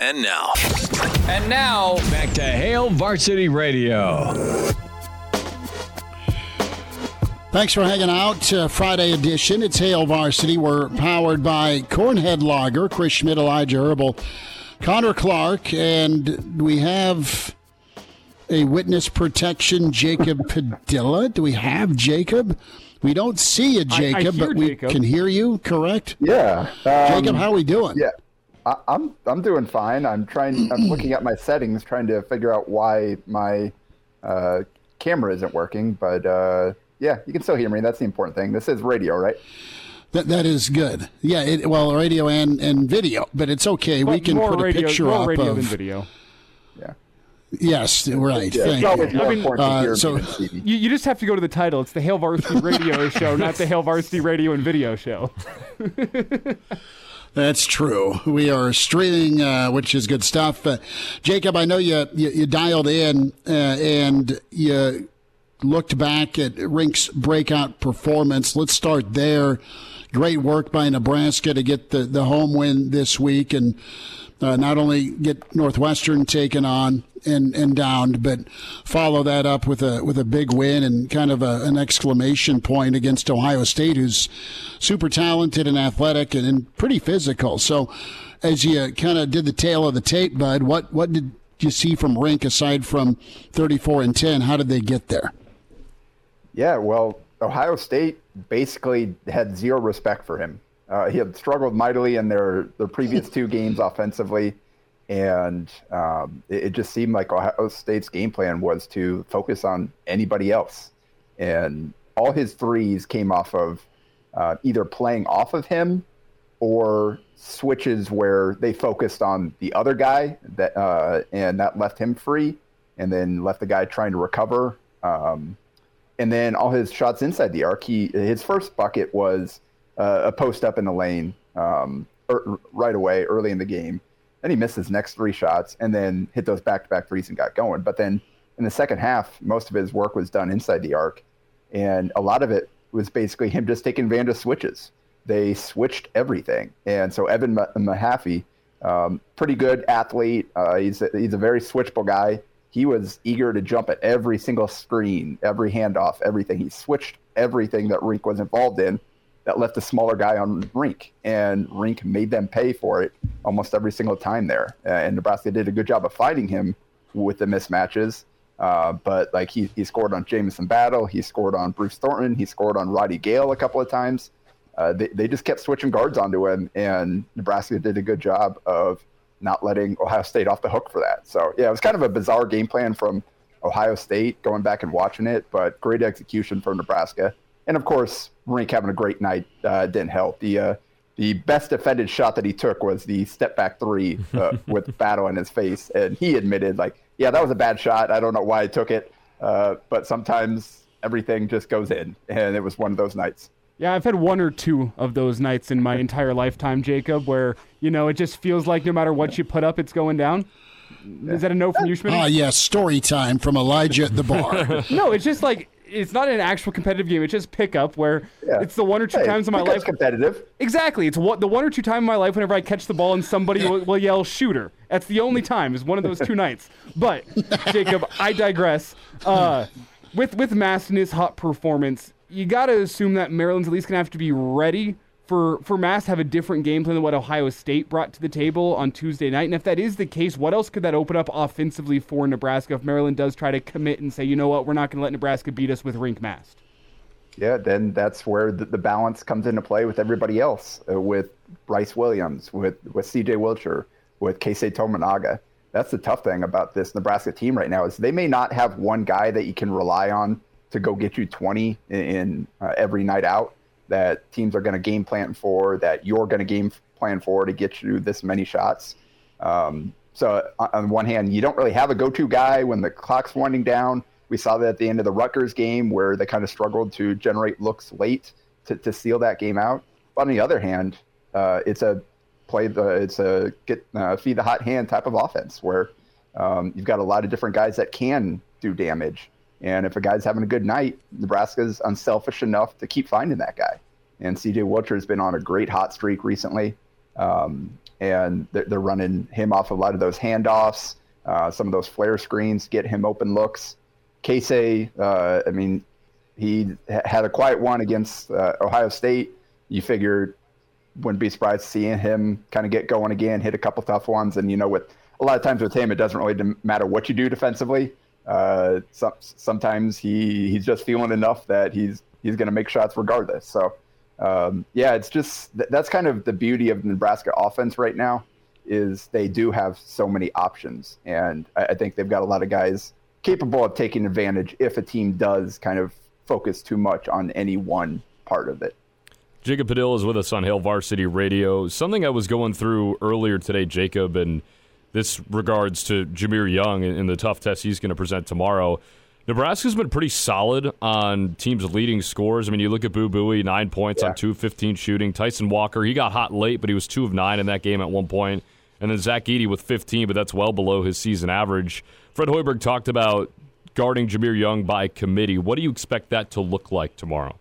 And now, And now, Back to Hail Varsity Radio. Thanks for hanging out. Uh, Friday edition. It's Hail Varsity. We're powered by Cornhead Lager, Chris Schmidt, Elijah Herbal, Connor Clark, and we have a witness protection, Jacob Padilla. Do we have Jacob? We don't see you, I- I Jacob, but we Jacob. can hear you, correct? Yeah. um, Jacob, how are we doing? Yeah. I, I'm I'm doing fine. I'm trying. I'm looking at my settings, trying to figure out why my uh, camera isn't working. But uh, yeah, you can still hear me. That's the important thing. This is radio, right? That, that is good. Yeah, it, well, radio and, and video, but it's okay. we can more put a radio, picture more up radio of. than video. Yeah. Yes, right. Yeah. Thank you. more mean, uh, so- me than see me. You, you just have to go to the title. It's the Hail Varsity Radio Show, not the Hail Varsity Radio and Video Show. That's true. We are streaming, uh, which is good stuff. Uh, Jacob, I know you, you, you dialed in uh, and you looked back at Rienk's breakout performance. Let's start there. Great work by Nebraska to get the, the home win this week and uh, not only get Northwestern taken on and, and downed, but follow that up with a with a big win and kind of a, an exclamation point against Ohio State, who's super talented and athletic and, and pretty physical. So, as you kind of did the tail of the tape, Bud, what what did you see from Rink aside from thirty four and ten? How did they get there? Yeah, well, Ohio State basically had zero respect for him. Uh, he had struggled mightily in their, their previous two games offensively, and um, it, it just seemed like Ohio State's game plan was to focus on anybody else. And all his threes came off of uh, either playing off of him or switches where they focused on the other guy that uh, and that left him free, and then left the guy trying to recover. Um, and then all his shots inside the arc. He his first bucket was uh, a post up in the lane um, er, right away early in the game. Then he missed his next three shots and then hit those back to back threes and got going. But then in the second half, most of his work was done inside the arc, and a lot of it was basically him just taking advantage of switches. They switched everything, and so Evan Ma- Mahaffey, um, pretty good athlete. Uh, he's a, he's a very switchable guy he was eager to jump at every single screen, every handoff, everything. He switched everything that Rienk was involved in that left the smaller guy on Rienk, and Rienk made them pay for it almost every single time there. Uh, and Nebraska did a good job of fighting him with the mismatches. Uh, but like he, he scored on Jamison Battle, he scored on Bruce Thornton, he scored on Roddy Gayle a couple of times. Uh, they, they just kept switching guards onto him, and Nebraska did a good job of not letting Ohio State off the hook for that. So yeah, it was kind of a bizarre game plan from Ohio State going back and watching it, but great execution from Nebraska. And of course, Rienk having a great night uh, didn't help. The uh, the best defended shot that he took was the step back three uh, with battle in his face, and he admitted like, yeah, that was a bad shot. I don't know why I took it, uh, but sometimes everything just goes in, and it was one of those nights. Yeah, I've had one or two of those nights in my entire lifetime, Jacob, where, you know, it just feels like no matter what you put up, it's going down. Is that a no from you, Schmidt? Ah, yes, story time from Elijah at the bar. no, it's just like it's not an actual competitive game. It's just pickup where Yeah. it's the one or two Hey, times in my life. competitive. Exactly. It's what the one or two time in my life whenever I catch the ball and somebody will, will yell shooter. That's the only time. Is one of those two nights. But Jacob, I digress. Uh, with with Mast and his hot performance, you got to assume that Maryland's at least gonna have to be ready for for Mast to have a different game plan than what Ohio State brought to the table on Tuesday night. And if that is the case, what else could that open up offensively for Nebraska if Maryland does try to commit and say, you know what, we're not gonna let Nebraska beat us with Rienk Mast. Yeah, then that's where the, the balance comes into play with everybody else, uh, with Bryce Williams, with with C.J. Wilcher, with Keisei Tominaga. That's the tough thing about this Nebraska team right now is they may not have one guy that you can rely on to go get you 20 in, in uh, every night out that teams are going to game plan for, that you're going to game plan for to get you this many shots. Um, so on one hand, you don't really have a go-to guy when the clock's winding down. We saw that at the end of the Rutgers game where they kind of struggled to generate looks late to, to seal that game out. But on the other hand, uh, it's a play the it's a get uh, feed the hot hand type of offense where um, you've got a lot of different guys that can do damage. And if a guy's having a good night, Nebraska's unselfish enough to keep finding that guy. And CJ Wilcher has been on a great hot streak recently. Um, and they're, they're, running him off a lot of those handoffs, uh, some of those flare screens, get him open looks. Keisei, uh, I mean, he had a quiet one against uh, Ohio State. You figure wouldn't be surprised seeing him kind of get going again, hit a couple tough ones, and you know, with a lot of times with him, it doesn't really matter what you do defensively. Uh, some, sometimes he he's just feeling enough that he's he's going to make shots regardless. So um, yeah, it's just that's kind of the beauty of the Nebraska offense right now is they do have so many options, and I, I think they've got a lot of guys capable of taking advantage if a team does kind of focus too much on any one part of it. Jacob Padilla is with us on Hail Varsity Radio. Something I was going through earlier today, Jacob, and this regards to Jahmir Young and the tough test he's going to present tomorrow. Nebraska's been pretty solid on teams' leading scores. I mean, you look at Boo Buie, nine points yeah. on two fifteen shooting. Tyson Walker, he got hot late, but he was two of nine in that game at one point. And then Zach Edey with 15, but that's well below his season average. Fred Hoiberg talked about guarding Jahmir Young by committee. What do you expect that to look like tomorrow?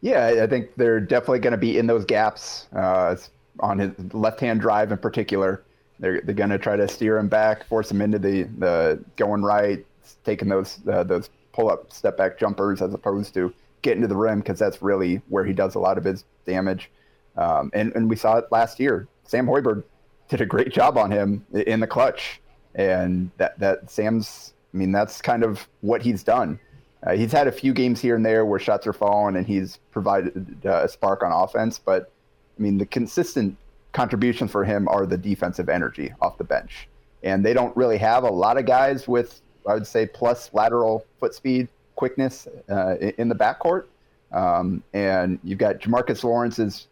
Yeah, I think they're definitely going to be in those gaps uh, on his left-hand drive in particular. They're, they're going to try to steer him back, force him into the, the going right, taking those uh, those pull up step back jumpers as opposed to getting to the rim because that's really where he does a lot of his damage. Um, and and we saw it last year. Sam Hoiberg did a great job on him in the clutch, and that that Sam's. I mean, that's kind of what he's done. Uh, he's had a few games here and there where shots are falling, and he's provided uh, a spark on offense. But I mean, the consistent contributions for him are the defensive energy off the bench, and they don't really have a lot of guys with I would say plus lateral foot speed, quickness uh, in the backcourt. Um, and you've got Jamarques Lawrence is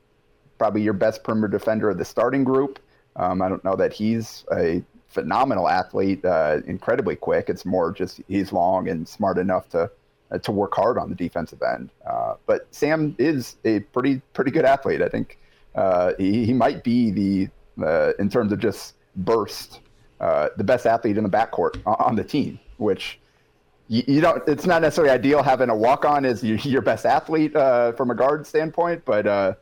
probably your best perimeter defender of the starting group. Um, I don't know that he's a phenomenal athlete, uh, incredibly quick. It's more just he's long and smart enough to uh, to work hard on the defensive end. Uh, but Sam is a pretty pretty good athlete. I think uh, he, he might be the uh, in terms of just burst uh, the best athlete in the backcourt on the team which you, you, don't. It's not necessarily ideal having a walk on as your, your best athlete uh, from a guard standpoint, but uh,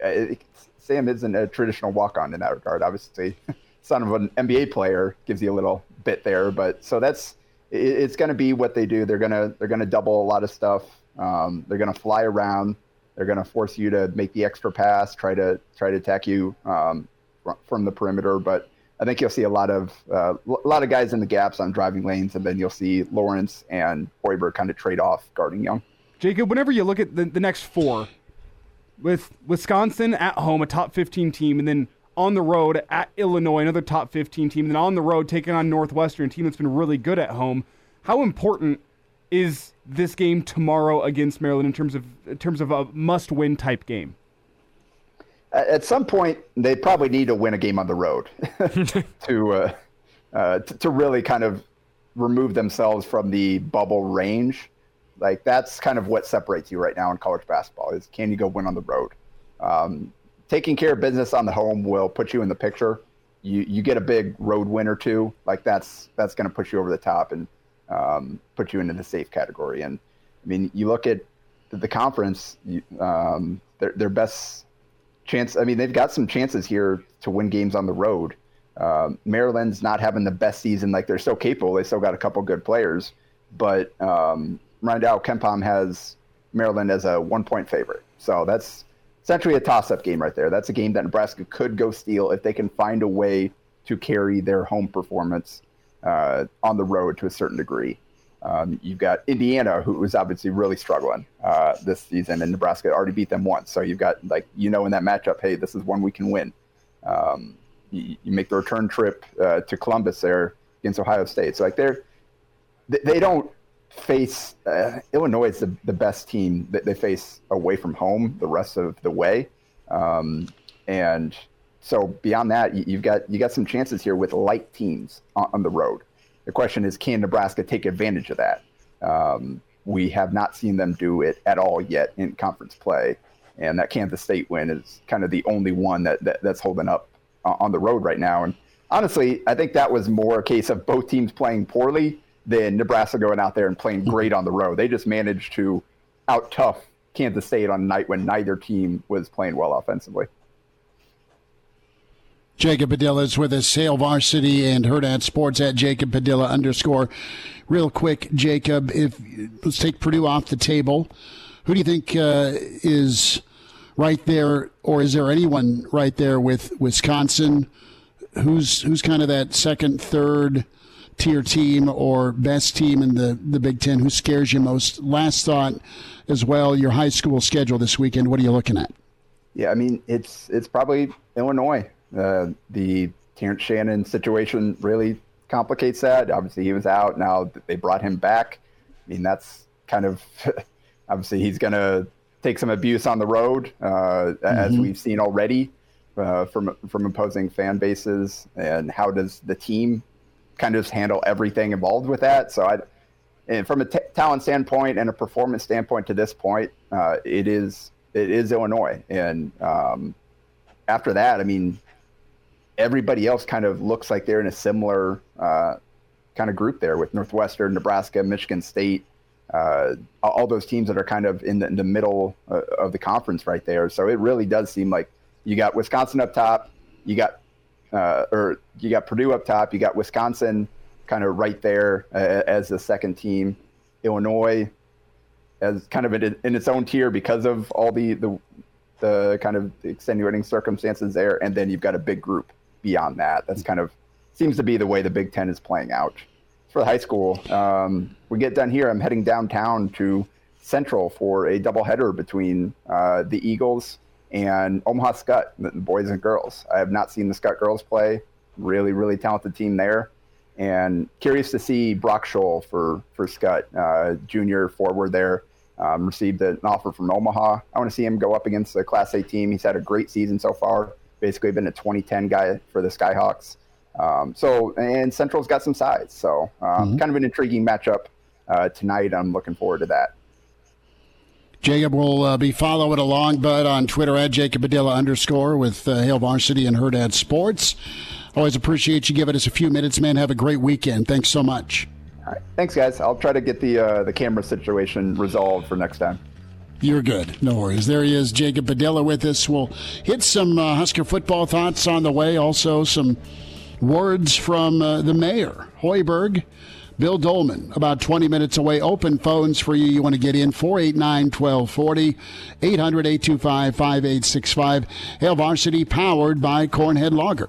it, Sam isn't a traditional walk on in that regard. Obviously, son of an NBA player gives you a little bit there, but so that's it, it's going to be what they do. They're gonna they're gonna double a lot of stuff. Um, they're gonna fly around. They're gonna force you to make the extra pass, try to try to attack you um, from the perimeter, but I think you'll see a lot of uh, a lot of guys in the gaps on driving lanes, and then you'll see Lawrence and Hoiberg kind of trade off guarding Young. Jacob, whenever you look at the, the next four, with Wisconsin at home, a top 15 team, and then on the road at Illinois, another top 15 team, and then on the road taking on Northwestern, a team that's been really good at home. How important is this game tomorrow against Maryland in terms of in terms of a must-win type game? at some point they probably need to win a game on the road to, uh, uh, to, to really kind of remove themselves from the bubble range. Like that's kind of what separates you right now in college basketball is can you go win on the road? Um, taking care of business on the home will put you in the picture. You you get a big road win or two, like that's that's going to push you over the top and um, put you into the safe category. And I mean, you look at the, conference, um, their their best chance. I mean, they've got some chances here to win games on the road. Um, Maryland's not having the best season. Like they're still capable. They still got a couple good players, but um, Rondell KenPom has Maryland as a one point favorite. So that's essentially a toss up game right there. That's a game that Nebraska could go steal if they can find a way to carry their home performance uh, on the road to a certain degree. Um, you've got Indiana, who was obviously really struggling uh, this season, and Nebraska already beat them once. So you've got like you know in that matchup, hey, this is one we can win. Um, you, you, make the return trip uh, to Columbus there against Ohio State. So like they're they don't face uh, Illinois is the, the best team that they face away from home the rest of the way. Um, and so beyond that, you, have got you got some chances here with light teams on, on, the road. The question is, can Nebraska take advantage of that? Um, we have not seen them do it at all yet in conference play, and that Kansas State win is kind of the only one that, that that's holding up on the road right now. And honestly, I think that was more a case of both teams playing poorly than Nebraska going out there and playing great on the road. They just managed to out tough Kansas State on a night when neither team was playing well offensively. Jacob Padilla is with us, Hail Varsity and Hurrdat Sports at Jacob Padilla underscore. Real quick, Jacob, if let's take Purdue off the table. Who do you think uh, is right there, or is there anyone right there with Wisconsin? Who's who's kind of that second, third tier team or best team in the, the Big Ten? Who scares you most? Last thought as well. Your high school schedule this weekend. What are you looking at? Yeah, I mean it's it's probably Illinois. Uh, the Terrence Shannon situation really complicates that. Obviously, he was out. Now they brought him back. I mean, that's kind of obviously he's going to take some abuse on the road, uh, mm-hmm. as we've seen already uh, from from opposing fan bases. And how does the team kind of handle everything involved with that? So I. And from a t- talent standpoint and a performance standpoint to this point, uh, it is it is Illinois, and um, after that, I mean, everybody else kind of looks like they're in a similar uh, kind of group there with Northwestern, Nebraska, Michigan State, uh, all those teams that are kind of in the, in the middle uh, of the conference right there. So it really does seem like you got Wisconsin up top, you got uh, or you got Purdue up top, you got Wisconsin kind of right there uh, as the second team, Illinois as kind of in, in its own tier because of all the, the the kind of extenuating circumstances there, and then you've got a big group beyond that. That's kind of seems to be the way the Big Ten is playing out. For the high school, um, we get done here. I'm heading downtown to Central for a doubleheader between uh, the Eagles and Omaha Skutt, the boys and girls. I have not seen the Skutt girls play. Really, really talented team there. And curious to see Brock Scholl for, for Skutt, uh, junior forward there. Um, received an offer from Omaha. I want to see him go up against the Class A team. He's had a great season so far basically been a 2010 guy for the Skyhawks. Um, so, and Central's got some size. So, um, mm-hmm. kind of an intriguing matchup uh, tonight. I'm looking forward to that. Jacob will uh, be following along, but on Twitter at Jacob Padilla underscore with uh, Hail Varsity and Hurrdat Sports. Always appreciate you giving us a few minutes, man. Have a great weekend. Thanks so much. All right. Thanks, guys. I'll try to get the uh, the camera situation resolved for next time. You're good. No worries. There he is, Jacob Padilla with us. We'll hit some uh, Husker football thoughts on the way. Also, some words from uh, the mayor, Hoiberg. Bill Dolman, about 20 minutes away. Open phones for you. You want to get in 489 1240, 800 825 5865. Hail Varsity, powered by Cornhead Lager.